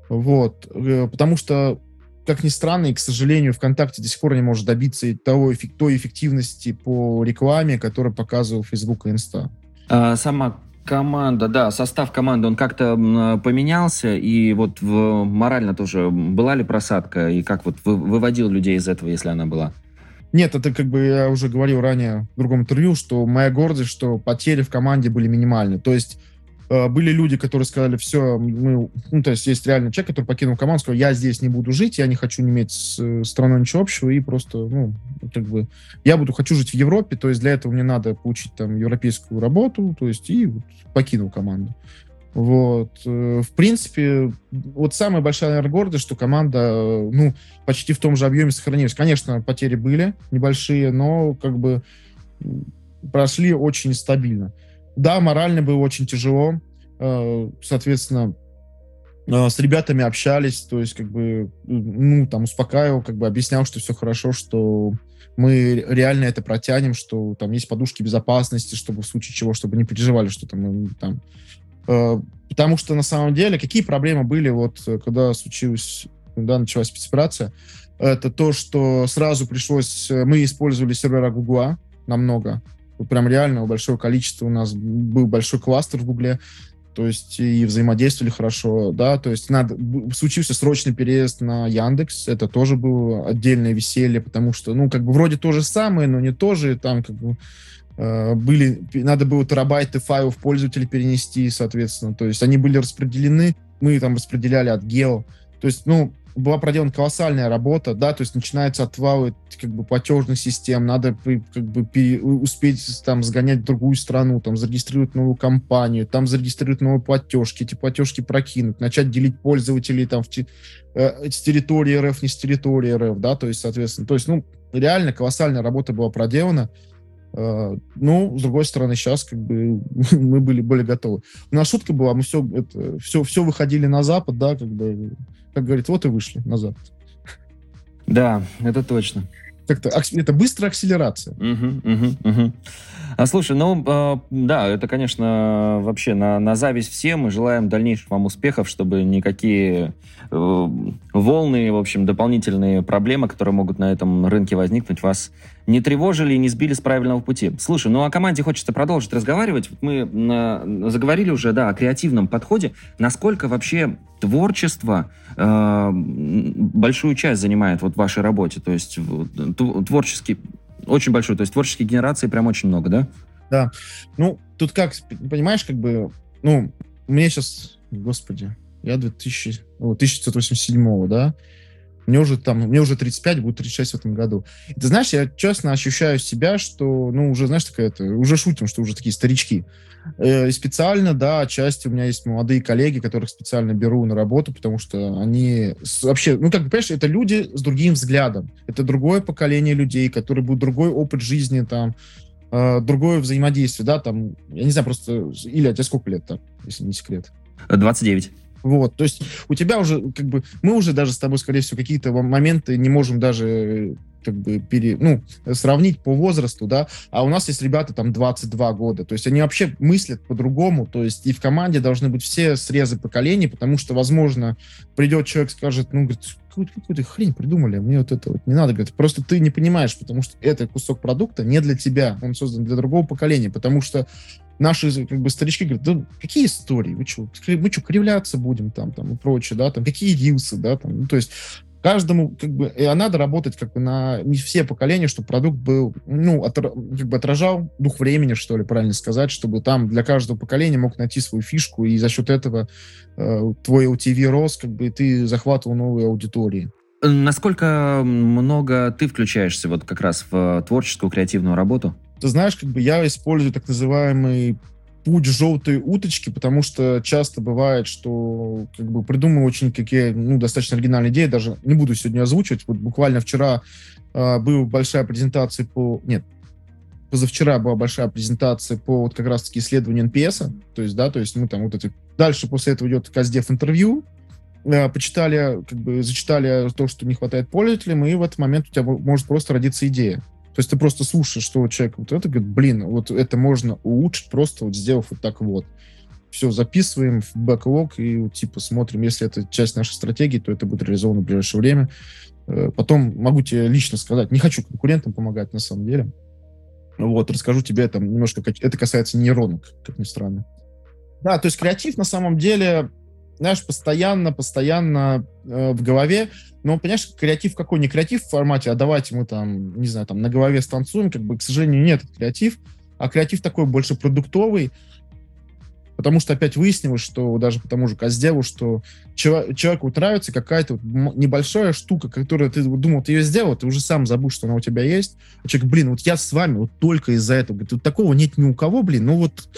Вот. Э, потому что, как ни странно, и, к сожалению, ВКонтакте до сих пор не может добиться того, той эффективности по рекламе, которую показывал Facebook и Инста. А, сама команда, да, состав команды, он как-то поменялся, и вот в, морально тоже была ли просадка, и как вот вы, выводил людей из этого, если она была? Нет, это как бы я уже говорил ранее в другом интервью, что моя гордость, что потери в команде были минимальны. То есть были люди, которые сказали, все, мы, ну, то есть есть реально человек, который покинул команду, сказал, я здесь не буду жить, я не хочу иметь с страной ничего общего, и просто, ну, как бы, я буду, хочу жить в Европе, то есть для этого мне надо получить там европейскую работу, то есть и вот, покинул команду. Вот. Э, в принципе, вот самая большая, наверное, гордость, что команда, э, ну, почти в том же объеме сохранилась. Конечно, потери были небольшие, но как бы прошли очень стабильно. Да, морально было очень тяжело. Э, соответственно, с ребятами общались, то есть как бы, ну, там, успокаивал, как бы объяснял, что все хорошо, что мы реально это протянем, что там есть подушки безопасности, чтобы в случае чего, чтобы не переживали, что там, там Э, потому что на самом деле какие проблемы были вот э, когда случилась, когда началась спецоперация, это то, что сразу пришлось, э, мы использовали сервера Гугла намного, прям реально большое количество, у нас был большой кластер в Гугле, то есть и взаимодействовали хорошо, да, то есть надо, случился срочный переезд на Яндекс, это тоже было отдельное веселье, потому что, ну, как бы вроде то же самое, но не то же, там как бы Э, были, надо было терабайты файлов пользователя перенести, соответственно. То есть они были распределены, мы там распределяли от гео. То есть, ну, была проделана колоссальная работа, да, то есть начинается отвалы как бы платежных систем, надо как бы пере, успеть там сгонять в другую страну, там зарегистрировать новую компанию, там зарегистрировать новые платежки, эти платежки прокинуть, начать делить пользователей там в, э, с территории РФ, не с территории РФ, да, то есть, соответственно, то есть, ну, реально колоссальная работа была проделана, Э, ну, с другой стороны, сейчас как бы мы были более готовы. У нас шутка была, мы все, это, все, все выходили на Запад, да, как бы, как говорит, вот и вышли на Запад. Да, это точно. Как-то это быстрая акселерация. Угу, угу, угу. А слушай, ну э, да, это, конечно, вообще на, на зависть всем. Мы желаем дальнейших вам успехов, чтобы никакие э, волны, в общем, дополнительные проблемы, которые могут на этом рынке возникнуть, вас не тревожили и не сбили с правильного пути. Слушай, ну о команде хочется продолжить разговаривать. Мы э, заговорили уже, да, о креативном подходе. Насколько вообще творчество э, большую часть занимает вот в вашей работе? То есть творческий, очень большой, то есть творческие генерации прям очень много, да? Да. Ну, тут как, понимаешь, как бы, ну, мне сейчас, господи, я 2000, 1987 да, мне уже там, мне уже 35, будет 36 в этом году. И ты знаешь, я честно ощущаю себя, что, ну, уже, знаешь, такая это, уже шутим, что уже такие старички. Э, и специально, да, отчасти у меня есть молодые коллеги, которых специально беру на работу, потому что они вообще, ну, как бы, понимаешь, это люди с другим взглядом. Это другое поколение людей, которые будут другой опыт жизни, там, э, другое взаимодействие, да, там, я не знаю, просто, Илья, тебе сколько лет там, если не секрет? 29. Вот, то есть у тебя уже, как бы, мы уже даже с тобой, скорее всего, какие-то моменты не можем даже как бы пере, ну, сравнить по возрасту, да, а у нас есть ребята там 22 года, то есть они вообще мыслят по-другому, то есть и в команде должны быть все срезы поколений, потому что, возможно, придет человек, скажет, ну, говорит, какую-то хрень придумали, мне вот это вот не надо, говорит, просто ты не понимаешь, потому что это кусок продукта не для тебя, он создан для другого поколения, потому что наши как бы старички говорят, да какие истории, вы что, мы что, кривляться будем там, там и прочее, да, там какие рилсы, да, там, ну, то есть каждому, как бы, и надо работать как бы на не все поколения, чтобы продукт был, ну, отра, как бы отражал дух времени, что ли, правильно сказать, чтобы там для каждого поколения мог найти свою фишку, и за счет этого э, твой LTV рос, как бы, и ты захватывал новые аудитории. Насколько много ты включаешься вот как раз в творческую, креативную работу? Ты знаешь, как бы я использую так называемый путь желтой уточки, потому что часто бывает, что как бы придумываю очень какие, ну, достаточно оригинальные идеи, даже не буду сегодня озвучивать. Вот буквально вчера э, была большая презентация по... Нет, позавчера была большая презентация по вот как раз-таки исследованию NPS, то есть, да, то есть мы там вот эти... Дальше после этого идет Каздев интервью, э, почитали, как бы зачитали то, что не хватает пользователям, и в этот момент у тебя может просто родиться идея. То есть ты просто слушаешь, что человек вот это говорит, блин, вот это можно улучшить, просто вот сделав вот так вот. Все, записываем в бэклог и типа смотрим, если это часть нашей стратегии, то это будет реализовано в ближайшее время. Э, потом могу тебе лично сказать, не хочу конкурентам помогать на самом деле. Вот, расскажу тебе там немножко, это касается нейронок, как ни странно. Да, то есть креатив на самом деле знаешь, постоянно, постоянно э, в голове. Но, понимаешь, креатив какой? Не креатив в формате, а давайте мы там, не знаю, там на голове станцуем, как бы, к сожалению, нет креатив, а креатив такой больше продуктовый, Потому что опять выяснилось, что даже по тому же Каздеву, что человеку нравится какая-то небольшая штука, которую ты думал, ты ее сделал, ты уже сам забыл, что она у тебя есть. А человек, блин, вот я с вами вот только из-за этого. Говорит, вот такого нет ни у кого, блин. Ну вот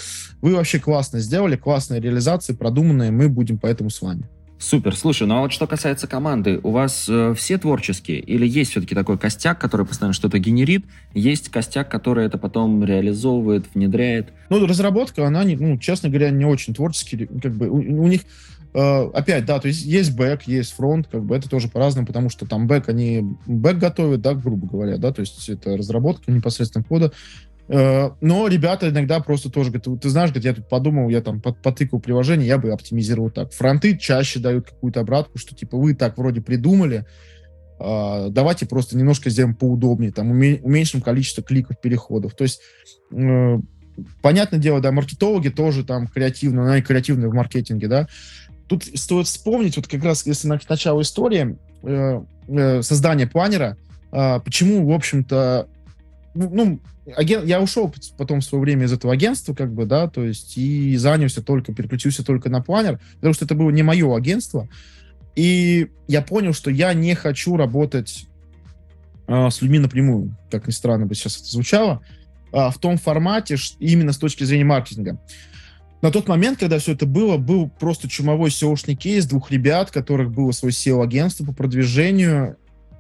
вы вообще классно сделали, классная реализация, продуманная, мы будем поэтому с вами. Супер. Слушай, ну а вот что касается команды, у вас э, все творческие или есть все-таки такой костяк, который постоянно что-то генерит, есть костяк, который это потом реализовывает, внедряет? Ну, разработка, она, не, ну, честно говоря, не очень творческий, как бы у, у них э, опять, да, то есть есть бэк, есть фронт, как бы это тоже по-разному, потому что там бэк, они бэк готовят, да, грубо говоря, да, то есть это разработка непосредственно кода, но ребята иногда просто тоже говорят, ты знаешь, я тут подумал, я там потыкал приложение, я бы оптимизировал так. Фронты чаще дают какую-то обратку, что типа вы так вроде придумали, а, давайте просто немножко сделаем поудобнее, там уменьшим количество кликов, переходов. То есть э, понятное дело, да, маркетологи тоже там креативные, они креативные в маркетинге, да. Тут стоит вспомнить, вот как раз если на начало истории э, создания планера, а, почему, в общем-то, ну, ну аген... я ушел потом в свое время из этого агентства, как бы, да, то есть и занялся только, переключился только на планер, потому что это было не мое агентство. И я понял, что я не хочу работать а, с людьми напрямую, как ни странно бы сейчас это звучало, а, в том формате, именно с точки зрения маркетинга. На тот момент, когда все это было, был просто чумовой SEO-шный кейс двух ребят, которых было свое SEO-агентство по продвижению.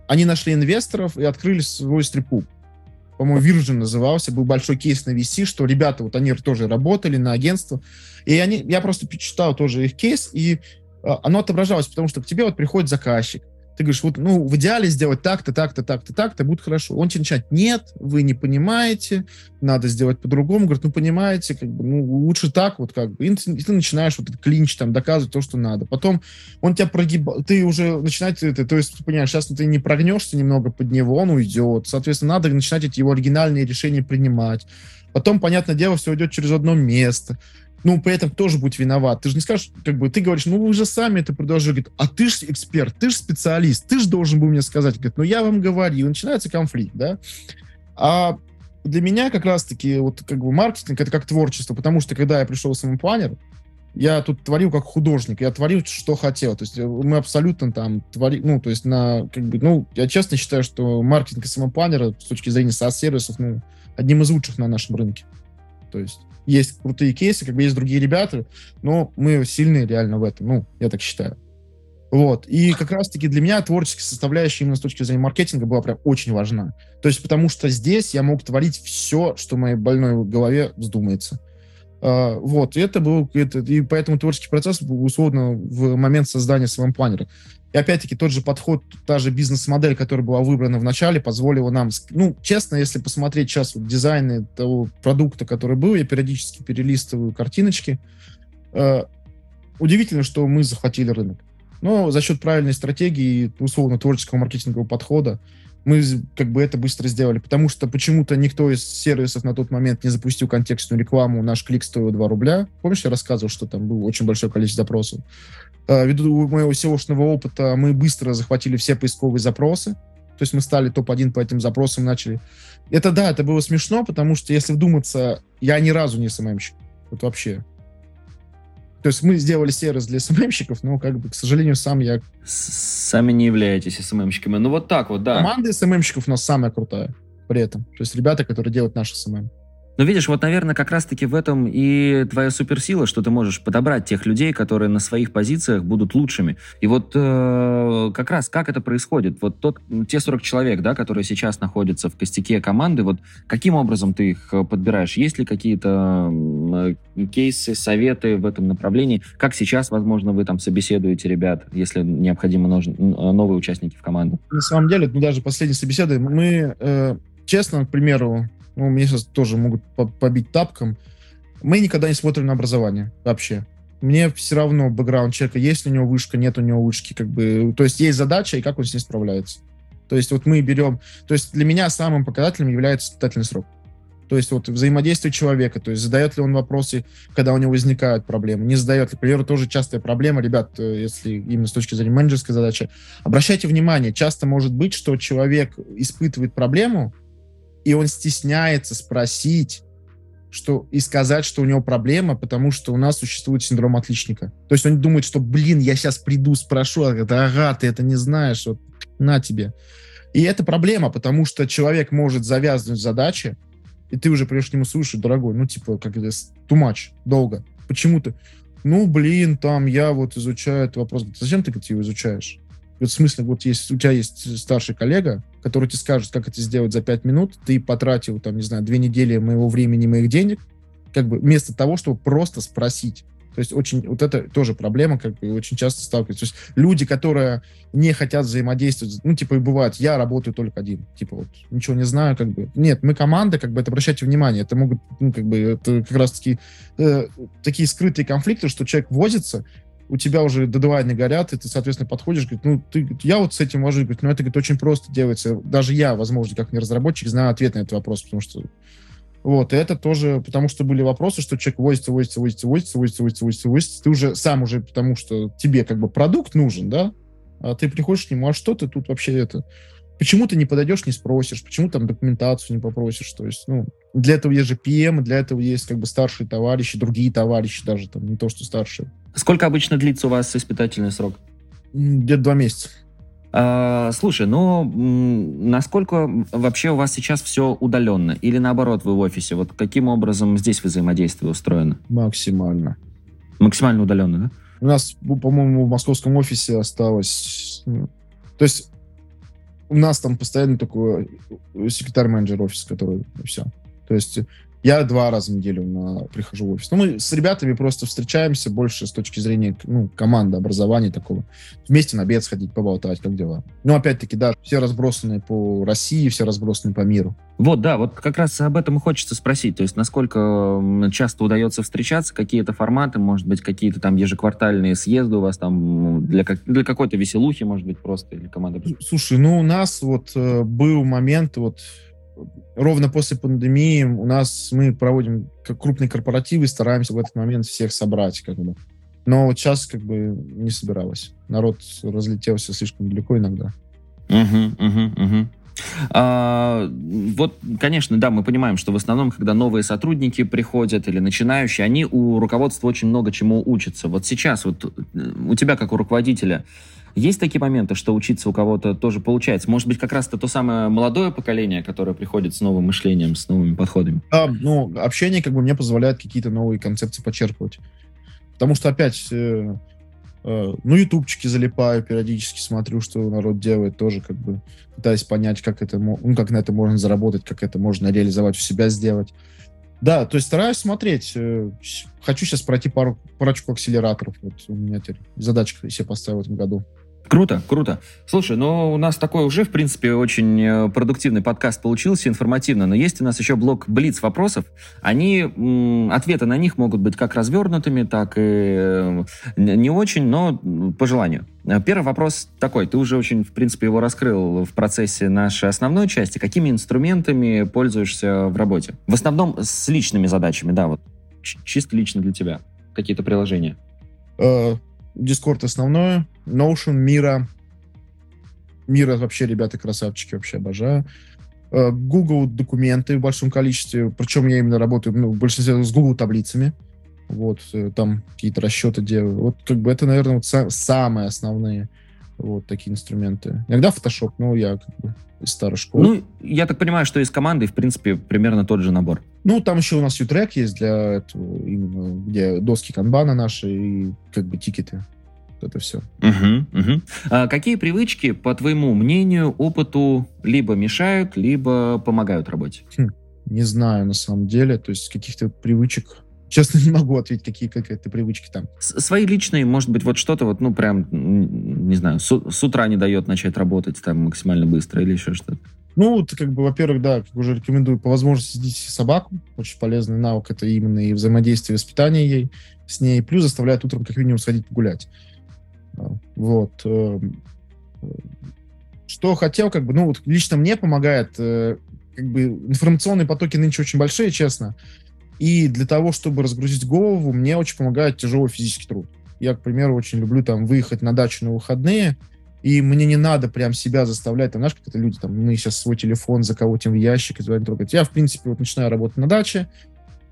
Они нашли инвесторов и открыли свой стрип по-моему, Virgin назывался, был большой кейс на VC, что ребята, вот они тоже работали на агентство, и они, я просто почитал тоже их кейс, и а, оно отображалось, потому что к тебе вот приходит заказчик, ты говоришь, вот, ну, в идеале сделать так-то, так-то, так-то, так-то, будет хорошо. Он тебе начинает, нет, вы не понимаете, надо сделать по-другому. Говорит, ну, понимаете, как бы, ну, лучше так вот, как бы. И ты, и ты начинаешь вот этот клинч там доказывать то, что надо. Потом он тебя прогибает, ты уже начинаешь это, то есть, ты понимаешь, сейчас ты не прогнешься немного под него, он уйдет. Соответственно, надо начинать эти его оригинальные решения принимать. Потом, понятное дело, все идет через одно место ну, при этом тоже будь виноват. Ты же не скажешь, как бы, ты говоришь, ну, вы же сами это предложили. Говорит, а ты же эксперт, ты же специалист, ты же должен был мне сказать. Говорит, ну, я вам говорю. И начинается конфликт, да. А для меня как раз-таки вот как бы маркетинг это как творчество, потому что когда я пришел в самопланер, я тут творил как художник, я творил, что хотел. То есть э, мы абсолютно там творили, ну, то есть на, как бы, ну, я честно считаю, что маркетинг и самопланера с точки зрения SaaS-сервисов, ну, одним из лучших на нашем рынке. То есть есть крутые кейсы, как бы есть другие ребята, но мы сильные реально в этом, ну, я так считаю. Вот. И как раз-таки для меня творческая составляющая именно с точки зрения маркетинга была прям очень важна. То есть потому что здесь я мог творить все, что в моей больной голове вздумается. Uh, вот, и это был, это, и поэтому творческий процесс условно в момент создания своего планера. И опять-таки тот же подход, та же бизнес-модель, которая была выбрана в начале, позволила нам, ну, честно, если посмотреть сейчас вот дизайны того продукта, который был, я периодически перелистываю картиночки, э, удивительно, что мы захватили рынок. Но за счет правильной стратегии, условно, творческого маркетингового подхода, мы как бы это быстро сделали, потому что почему-то никто из сервисов на тот момент не запустил контекстную рекламу, наш клик стоил 2 рубля. Помнишь, я рассказывал, что там было очень большое количество запросов? Э, ввиду моего SEO-шного опыта мы быстро захватили все поисковые запросы. То есть мы стали топ-1 по этим запросам, начали. Это да, это было смешно, потому что, если вдуматься, я ни разу не СММщик. Вот вообще. То есть мы сделали сервис для СММщиков, но, как бы, к сожалению, сам я... Сами не являетесь СММщиками. Ну вот так вот, да. Команда СММщиков у нас самая крутая при этом. То есть ребята, которые делают наш SMM. Но видишь, вот, наверное, как раз-таки в этом и твоя суперсила, что ты можешь подобрать тех людей, которые на своих позициях будут лучшими. И вот э, как раз как это происходит? Вот тот, те 40 человек, да, которые сейчас находятся в костяке команды, вот каким образом ты их э, подбираешь? Есть ли какие-то э, кейсы, советы в этом направлении? Как сейчас, возможно, вы там собеседуете ребят, если необходимо нужны новые участники в команду? На самом деле, ну, даже последние собеседы, мы, э, честно, к примеру, ну, мне сейчас тоже могут побить тапком, мы никогда не смотрим на образование вообще. Мне все равно бэкграунд человека, есть у него вышка, нет у него вышки, как бы, то есть есть задача, и как он с ней справляется. То есть вот мы берем, то есть для меня самым показателем является испытательный срок. То есть вот взаимодействие человека, то есть задает ли он вопросы, когда у него возникают проблемы, не задает ли. К примеру, тоже частая проблема, ребят, э, если именно с точки зрения менеджерской задачи, обращайте внимание, часто может быть, что человек испытывает проблему, и он стесняется спросить, что и сказать, что у него проблема, потому что у нас существует синдром отличника. То есть он думает, что, блин, я сейчас приду, спрошу, а говорит, ага, ты это не знаешь, вот на тебе. И это проблема, потому что человек может завязывать задачи, и ты уже придешь к нему, слушай, дорогой, ну, типа, как это, too much, долго. Почему ты? Ну, блин, там, я вот изучаю этот вопрос. Зачем ты его изучаешь? В смысле, вот есть, у тебя есть старший коллега, который тебе скажет, как это сделать за пять минут, ты потратил, там, не знаю, две недели моего времени, моих денег, как бы вместо того, чтобы просто спросить. То есть очень, вот это тоже проблема, как бы очень часто сталкиваются. То есть люди, которые не хотят взаимодействовать, ну, типа, и бывает, я работаю только один, типа, вот, ничего не знаю, как бы. Нет, мы команда, как бы, это обращайте внимание, это могут, ну, как бы, это как раз-таки э, такие скрытые конфликты, что человек возится, у тебя уже дедлайны горят, и ты, соответственно, подходишь, говорит, ну, ты, я вот с этим вожу, говорит, ну, это, говорит, очень просто делается. Даже я, возможно, как не разработчик, знаю ответ на этот вопрос, потому что вот, и это тоже, потому что были вопросы, что человек возится, возится, возится, возится, возится, возится, возится, возится. Ты уже сам уже, потому что тебе как бы продукт нужен, да, а ты приходишь к нему, а что ты тут вообще это... Почему ты не подойдешь, не спросишь? Почему там документацию не попросишь? То есть, ну, для этого есть же PM, для этого есть как бы старшие товарищи, другие товарищи даже, там, не то, что старшие. Сколько обычно длится у вас испытательный срок? Где-то два месяца. А, слушай, ну, насколько вообще у вас сейчас все удаленно? Или наоборот, вы в офисе? Вот каким образом здесь взаимодействие устроено? Максимально. Максимально удаленно, да? У нас, по-моему, в московском офисе осталось... Ну, то есть у нас там постоянно такой секретарь-менеджер офиса, который все. То есть я два раза в неделю на, прихожу в офис. Ну, мы с ребятами просто встречаемся больше с точки зрения ну, команды, образования такого. Вместе на обед сходить, поболтать, как дела. Ну, опять-таки, да, все разбросаны по России, все разбросаны по миру. Вот, да, вот как раз об этом и хочется спросить. То есть, насколько часто удается встречаться, какие-то форматы, может быть, какие-то там ежеквартальные съезды у вас там для, как, для какой-то веселухи, может быть, просто, или команда? Слушай, ну, у нас вот э, был момент, вот ровно после пандемии у нас мы проводим как крупные корпоративы, стараемся в этот момент всех собрать, как бы. Но вот сейчас как бы не собиралось. Народ разлетелся слишком далеко иногда. Угу, угу, угу. А, вот, конечно, да, мы понимаем, что в основном, когда новые сотрудники приходят или начинающие, они у руководства очень много чему учатся. Вот сейчас вот э, у тебя, как у руководителя, есть такие моменты, что учиться у кого-то тоже получается? Может быть, как раз это то самое молодое поколение, которое приходит с новым мышлением, с новыми подходами? Да, ну, общение как бы мне позволяет какие-то новые концепции почерпывать. Потому что, опять, э, ну, ютубчики залипаю, периодически смотрю, что народ делает, тоже как бы пытаясь понять, как это, ну, как на это можно заработать, как это можно реализовать у себя, сделать. Да, то есть стараюсь смотреть. Э, хочу сейчас пройти пару, парочку акселераторов. Вот у меня теперь задачка себе поставил в этом году. Круто, круто. Слушай, ну у нас такой уже, в принципе, очень э, продуктивный подкаст получился, информативно, но есть у нас еще блок Блиц вопросов. Они, ответы на них могут быть как развернутыми, так и э, не очень, но по желанию. Первый вопрос такой. Ты уже очень, в принципе, его раскрыл в процессе нашей основной части. Какими инструментами пользуешься в работе? В основном с личными задачами, да, вот чисто лично для тебя. Какие-то приложения? Э, Discord основное, Notion, Мира. Мира вообще, ребята, красавчики, вообще обожаю. Э, Google документы в большом количестве, причем я именно работаю ну, в большинстве с Google таблицами. Вот, э, там какие-то расчеты делаю. Вот, как бы, это, наверное, вот са- самые основные вот такие инструменты. Иногда Photoshop, но я как бы из старой школы. Ну, я так понимаю, что из команды, в принципе, примерно тот же набор. Ну, там еще у нас U-Track есть для этого, именно, где доски канбана наши и как бы тикеты. Вот это все. Угу, угу. А какие привычки, по твоему мнению, опыту либо мешают, либо помогают работе? Хм, не знаю, на самом деле. То есть каких-то привычек Честно, не могу ответить, какие какие-то привычки там. Свои личные, может быть, вот что-то вот, ну, прям, не знаю, с, с утра не дает начать работать там максимально быстро или еще что-то? Ну, вот, как бы, во-первых, да, как уже рекомендую по возможности сидеть собаку. Очень полезный навык. Это именно и взаимодействие, воспитание ей с ней. Плюс заставляет утром как минимум сходить погулять. Вот. Эм, что хотел, как бы, ну, вот лично мне помогает, э, как бы, информационные потоки нынче очень большие, честно. И для того, чтобы разгрузить голову, мне очень помогает тяжелый физический труд. Я, к примеру, очень люблю там выехать на дачу на выходные, и мне не надо прям себя заставлять, там, знаешь, как это люди, там, мы сейчас свой телефон заколотим в ящик и трогать. Я, в принципе, вот начинаю работать на даче,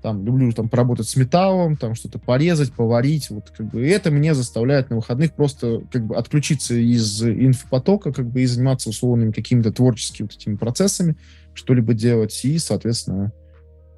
там, люблю там поработать с металлом, там, что-то порезать, поварить, вот, как бы, и это мне заставляет на выходных просто, как бы, отключиться из инфопотока, как бы, и заниматься условными какими-то творческими вот этими процессами, что-либо делать, и, соответственно,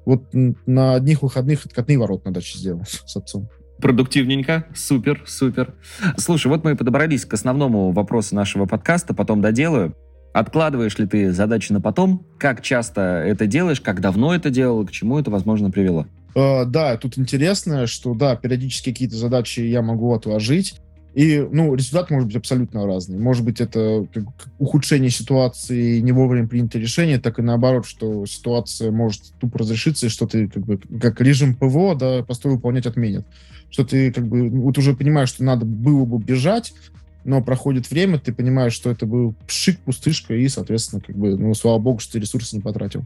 вот на одних выходных откатные ворот на даче сделал с отцом. Продуктивненько, супер, супер. Слушай, вот мы и подобрались к основному вопросу нашего подкаста, потом доделаю. Откладываешь ли ты задачи на потом? Как часто это делаешь? Как давно это делал? К чему это, возможно, привело? Uh, да, тут интересно, что да, периодически какие-то задачи я могу отложить, и, ну, результат может быть абсолютно разный. Может быть, это как, ухудшение ситуации, не вовремя принятое решение, так и наоборот, что ситуация может тупо разрешиться, и что ты, как бы, как режим ПВО, да, постой выполнять отменят. Что ты, как бы, вот уже понимаешь, что надо было бы бежать, но проходит время, ты понимаешь, что это был пшик, пустышка, и, соответственно, как бы, ну, слава богу, что ты ресурсы не потратил.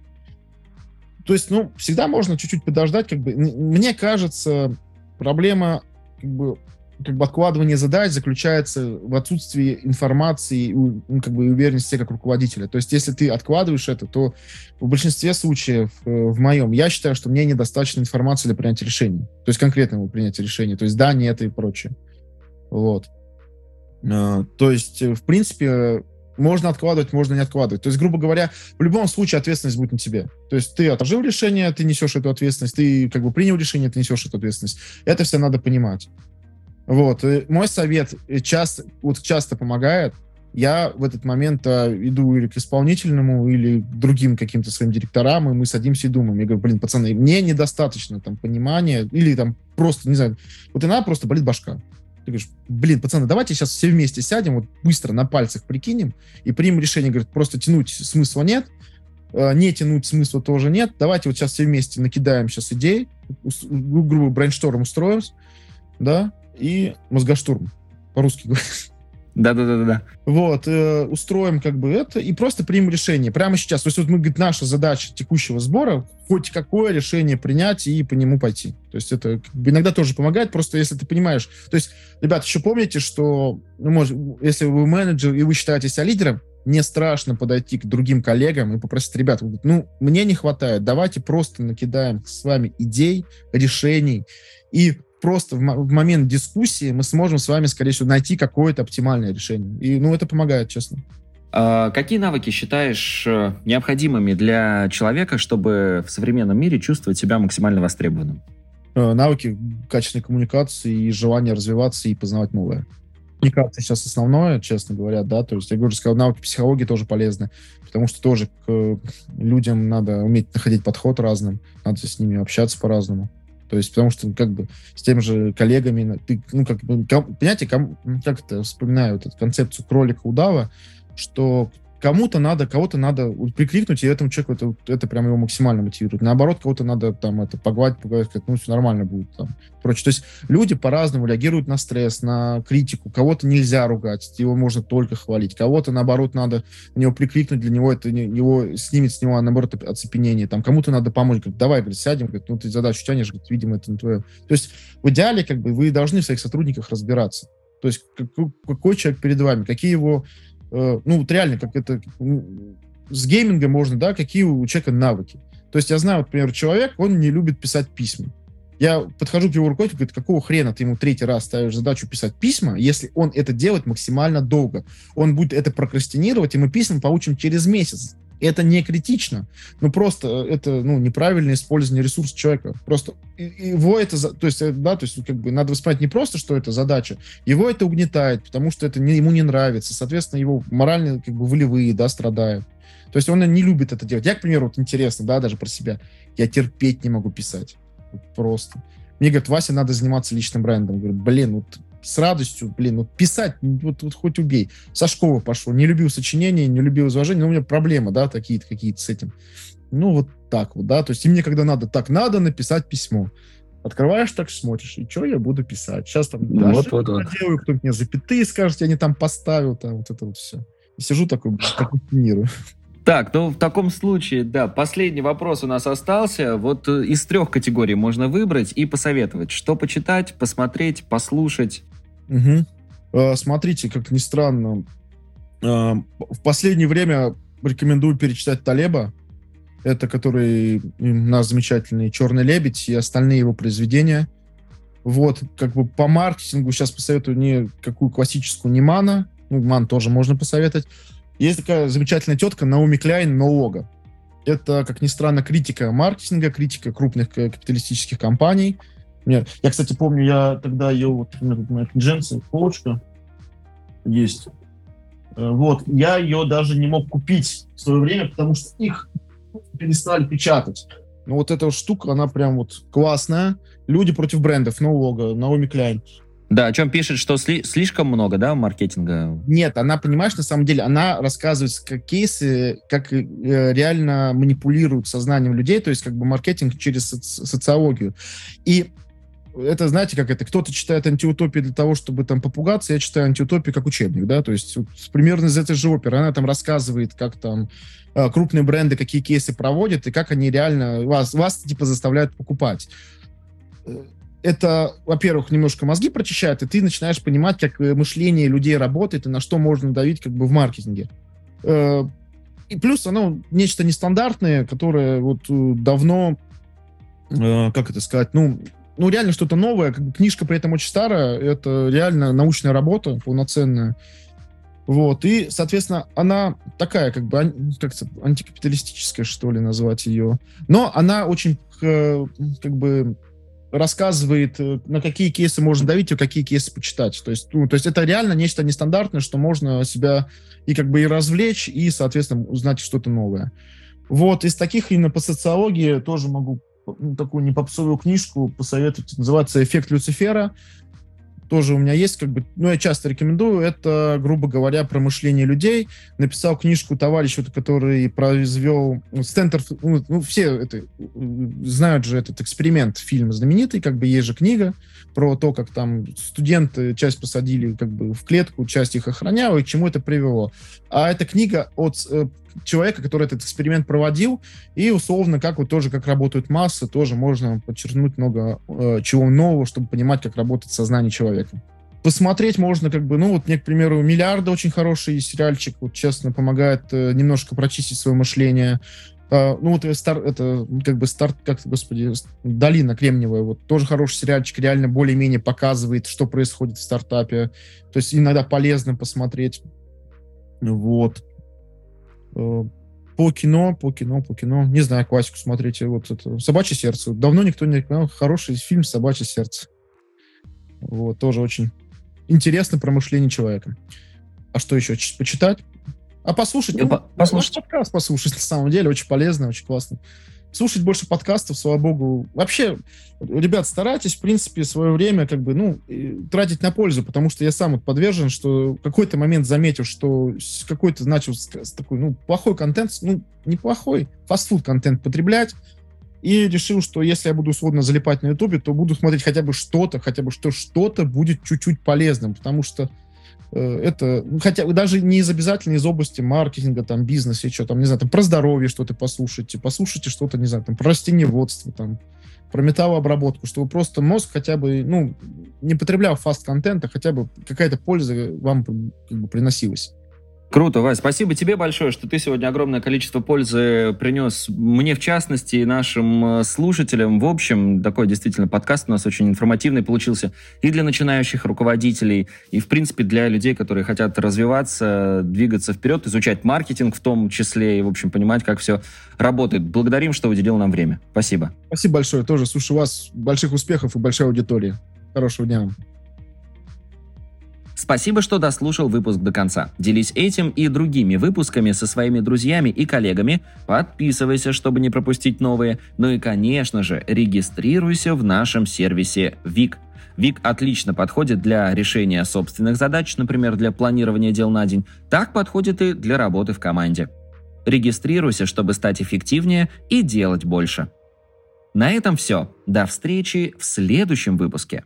То есть, ну, всегда можно чуть-чуть подождать, как бы, мне кажется, проблема, как бы, как бы откладывание задач заключается в отсутствии информации, ну, как бы уверенности как руководителя. То есть, если ты откладываешь это, то в большинстве случаев, э, в моем, я считаю, что мне недостаточно информации для принятия решений. То есть, конкретного принятия решений. То есть, да, нет и прочее. Вот. А, то есть, э, в принципе, можно откладывать, можно не откладывать. То есть, грубо говоря, в любом случае ответственность будет на тебе. То есть ты отложил решение, ты несешь эту ответственность, ты как бы принял решение, ты несешь эту ответственность. Это все надо понимать. Вот. И мой совет часто, вот часто помогает. Я в этот момент а, иду или к исполнительному, или к другим каким-то своим директорам, и мы садимся и думаем. Я говорю, блин, пацаны, мне недостаточно там понимания, или там просто, не знаю, вот иногда просто болит башка. Ты говоришь, блин, пацаны, давайте сейчас все вместе сядем, вот быстро на пальцах прикинем и примем решение. Говорит, просто тянуть смысла нет, не тянуть смысла тоже нет. Давайте вот сейчас все вместе накидаем сейчас идей, грубо брейншторм устроим, да, и мозгоштурм, по-русски говоря. Да-да-да-да. Вот, э, устроим как бы это и просто примем решение прямо сейчас. То есть вот мы, говорит, наша задача текущего сбора хоть какое решение принять и по нему пойти. То есть это как бы, иногда тоже помогает, просто если ты понимаешь. То есть, ребят, еще помните, что ну, может, если вы менеджер и вы считаете себя лидером, не страшно подойти к другим коллегам и попросить, ребят, ну, мне не хватает, давайте просто накидаем с вами идей, решений, и просто в, в момент дискуссии мы сможем с вами, скорее всего, найти какое-то оптимальное решение. И, ну, это помогает, честно. А какие навыки считаешь э, необходимыми для человека, чтобы в современном мире чувствовать себя максимально востребованным? Э, навыки качественной коммуникации и желание развиваться и познавать новое. Коммуникация сейчас основное, честно говоря, да, то есть я говорю, сказал, навыки психологии тоже полезны, потому что тоже к людям надо уметь находить подход разным, надо с ними общаться по-разному. То есть, потому что, как бы, с теми же коллегами, ты, ну, как бы, понимаете, как это, вспоминаю вот эту концепцию кролика-удава, что кому-то надо, кого-то надо прикрикнуть, и этому человеку это, это прям его максимально мотивирует. Наоборот, кого-то надо там это погладить, погладить, сказать, ну, все нормально будет. Там, прочее. То есть люди по-разному реагируют на стресс, на критику. Кого-то нельзя ругать, его можно только хвалить. Кого-то, наоборот, надо на него прикрикнуть, для него это его снимет с него, наоборот, оцепенение. Там кому-то надо помочь, говорит, давай, говорит, сядем, говорит, ну, ты задачу тянешь, говорит, видимо, это не твое. То есть в идеале, как бы, вы должны в своих сотрудниках разбираться. То есть какой, человек перед вами, какие его, ну вот реально, как это, с геймингом можно, да, какие у человека навыки. То есть я знаю, вот, например, человек, он не любит писать письма. Я подхожу к его руководителю, говорю, какого хрена ты ему третий раз ставишь задачу писать письма, если он это делает максимально долго. Он будет это прокрастинировать, и мы письма получим через месяц. Это не критично, но просто э, это ну, неправильное использование ресурса человека. Просто его это, то есть, э, да, то есть как бы надо воспринимать не просто, что это задача, его это угнетает, потому что это не, ему не нравится, соответственно, его моральные, как бы, волевые, да, страдают. То есть он не любит это делать. Я, к примеру, вот интересно, да, даже про себя, я терпеть не могу писать. Вот просто. Мне говорят, Вася, надо заниматься личным брендом. Говорю, блин, вот с радостью, блин, вот писать, вот, вот хоть убей. Со школы пошел, не любил сочинения, не любил изложения, но у меня проблемы, да, такие-то какие-то с этим. Ну, вот так вот, да, то есть и мне когда надо, так, надо написать письмо. Открываешь, так смотришь, и что я буду писать? Сейчас там да, вот, вот, вот. делаю, кто-то мне запятые скажет, я не там поставил, там вот это вот все. И сижу такой, прокрутинирую. Так, ну в таком случае, да, последний вопрос у нас остался. Вот э, из трех категорий можно выбрать и посоветовать, что почитать, посмотреть, послушать. Угу. Смотрите, как ни странно, а, в последнее время рекомендую перечитать Талеба. Это который у нас замечательный «Черный лебедь» и остальные его произведения. Вот, как бы по маркетингу сейчас посоветую не какую классическую, не Мана. Ну, Ман тоже можно посоветовать. Есть такая замечательная тетка Наоми Кляйн Ноога. Это, как ни странно, критика маркетинга, критика крупных капиталистических компаний. Я, кстати, помню, я тогда ее, вот, у меня тут моя джинсы, полочка есть. Э, вот, я ее даже не мог купить в свое время, потому что их перестали печатать. Но вот эта штука, она прям вот классная. Люди против брендов, ноу Наоми Кляйн. Да, о чем пишет, что сли- слишком много, да, маркетинга? Нет, она, понимаешь, на самом деле, она рассказывает как кейсы, как э, реально манипулируют сознанием людей, то есть как бы маркетинг через соци- социологию. И это, знаете, как это, кто-то читает антиутопии для того, чтобы там попугаться, я читаю антиутопию как учебник, да, то есть вот, примерно из этой же оперы она там рассказывает, как там э, крупные бренды какие кейсы проводят и как они реально вас, вас типа заставляют покупать э, это, во-первых, немножко мозги прочищает, и ты начинаешь понимать, как э, мышление людей работает и на что можно давить как бы в маркетинге. И плюс оно нечто нестандартное, которое вот давно, как это сказать, ну, ну реально что-то новое. Книжка при этом очень старая, это реально научная работа полноценная. Вот, и, соответственно, она такая, как бы, как антикапиталистическая, что ли, назвать ее. Но она очень, как бы, рассказывает, э, на какие кейсы можно давить и какие кейсы почитать. То есть, ну, то есть это реально нечто нестандартное, что можно себя и как бы и развлечь, и, соответственно, узнать что-то новое. Вот, из таких именно по социологии тоже могу ну, такую непопсовую книжку посоветовать. Называется «Эффект Люцифера» тоже у меня есть, как бы, ну, я часто рекомендую, это, грубо говоря, про мышление людей. Написал книжку товарищ, вот, который произвел ну, Стэнфорд, ну, ну, все это, знают же этот эксперимент, фильм знаменитый, как бы есть же книга про то, как там студенты часть посадили как бы в клетку, часть их охраняла, и к чему это привело. А эта книга от э, человека, который этот эксперимент проводил, и условно, как вот тоже, как работают массы, тоже можно подчеркнуть много э, чего нового, чтобы понимать, как работает сознание человека. Посмотреть можно, как бы, ну, вот мне, к примеру, «Миллиарды» очень хороший сериальчик, вот, честно, помогает э, немножко прочистить свое мышление. Uh, ну, вот э, стар, это как бы старт, как господи, долина кремниевая, вот тоже хороший сериальчик, реально более-менее показывает, что происходит в стартапе. То есть иногда полезно посмотреть. Вот. Э, по кино, по кино, по кино. Не знаю, классику смотрите. Вот это «Собачье сердце». Давно никто не рекомендовал. Хороший фильм «Собачье сердце». Вот, тоже очень интересно про мышление человека. А что еще? Почитать? А послушать? Ну, послушать. Подкаст послушать, на самом деле. Очень полезно, очень классно слушать больше подкастов, слава богу. Вообще, ребят, старайтесь, в принципе, свое время как бы, ну, тратить на пользу, потому что я сам вот подвержен, что в какой-то момент заметил, что какой-то начал такой, ну, плохой контент, ну, неплохой, фастфуд контент потреблять, и решил, что если я буду сводно залипать на Ютубе, то буду смотреть хотя бы что-то, хотя бы что что-то будет чуть-чуть полезным, потому что это, ну, хотя даже не из обязательно из области маркетинга, там, бизнеса, что там, не знаю, там, про здоровье что-то послушайте, послушайте что-то, не знаю, там, про растениеводство, там, про металлообработку, чтобы просто мозг хотя бы, ну, не потреблял фаст-контента, хотя бы какая-то польза вам как бы приносилась. Круто, Вась. Спасибо тебе большое, что ты сегодня огромное количество пользы принес мне, в частности, и нашим э, слушателям. В общем, такой действительно подкаст у нас очень информативный получился и для начинающих руководителей, и, в принципе, для людей, которые хотят развиваться, двигаться вперед, изучать маркетинг в том числе, и, в общем, понимать, как все работает. Благодарим, что уделил нам время. Спасибо. Спасибо большое. Тоже, слушай, у вас больших успехов и большая аудитория. Хорошего дня вам. Спасибо, что дослушал выпуск до конца. Делись этим и другими выпусками со своими друзьями и коллегами. Подписывайся, чтобы не пропустить новые. Ну и, конечно же, регистрируйся в нашем сервисе ВИК. ВИК отлично подходит для решения собственных задач, например, для планирования дел на день. Так подходит и для работы в команде. Регистрируйся, чтобы стать эффективнее и делать больше. На этом все. До встречи в следующем выпуске.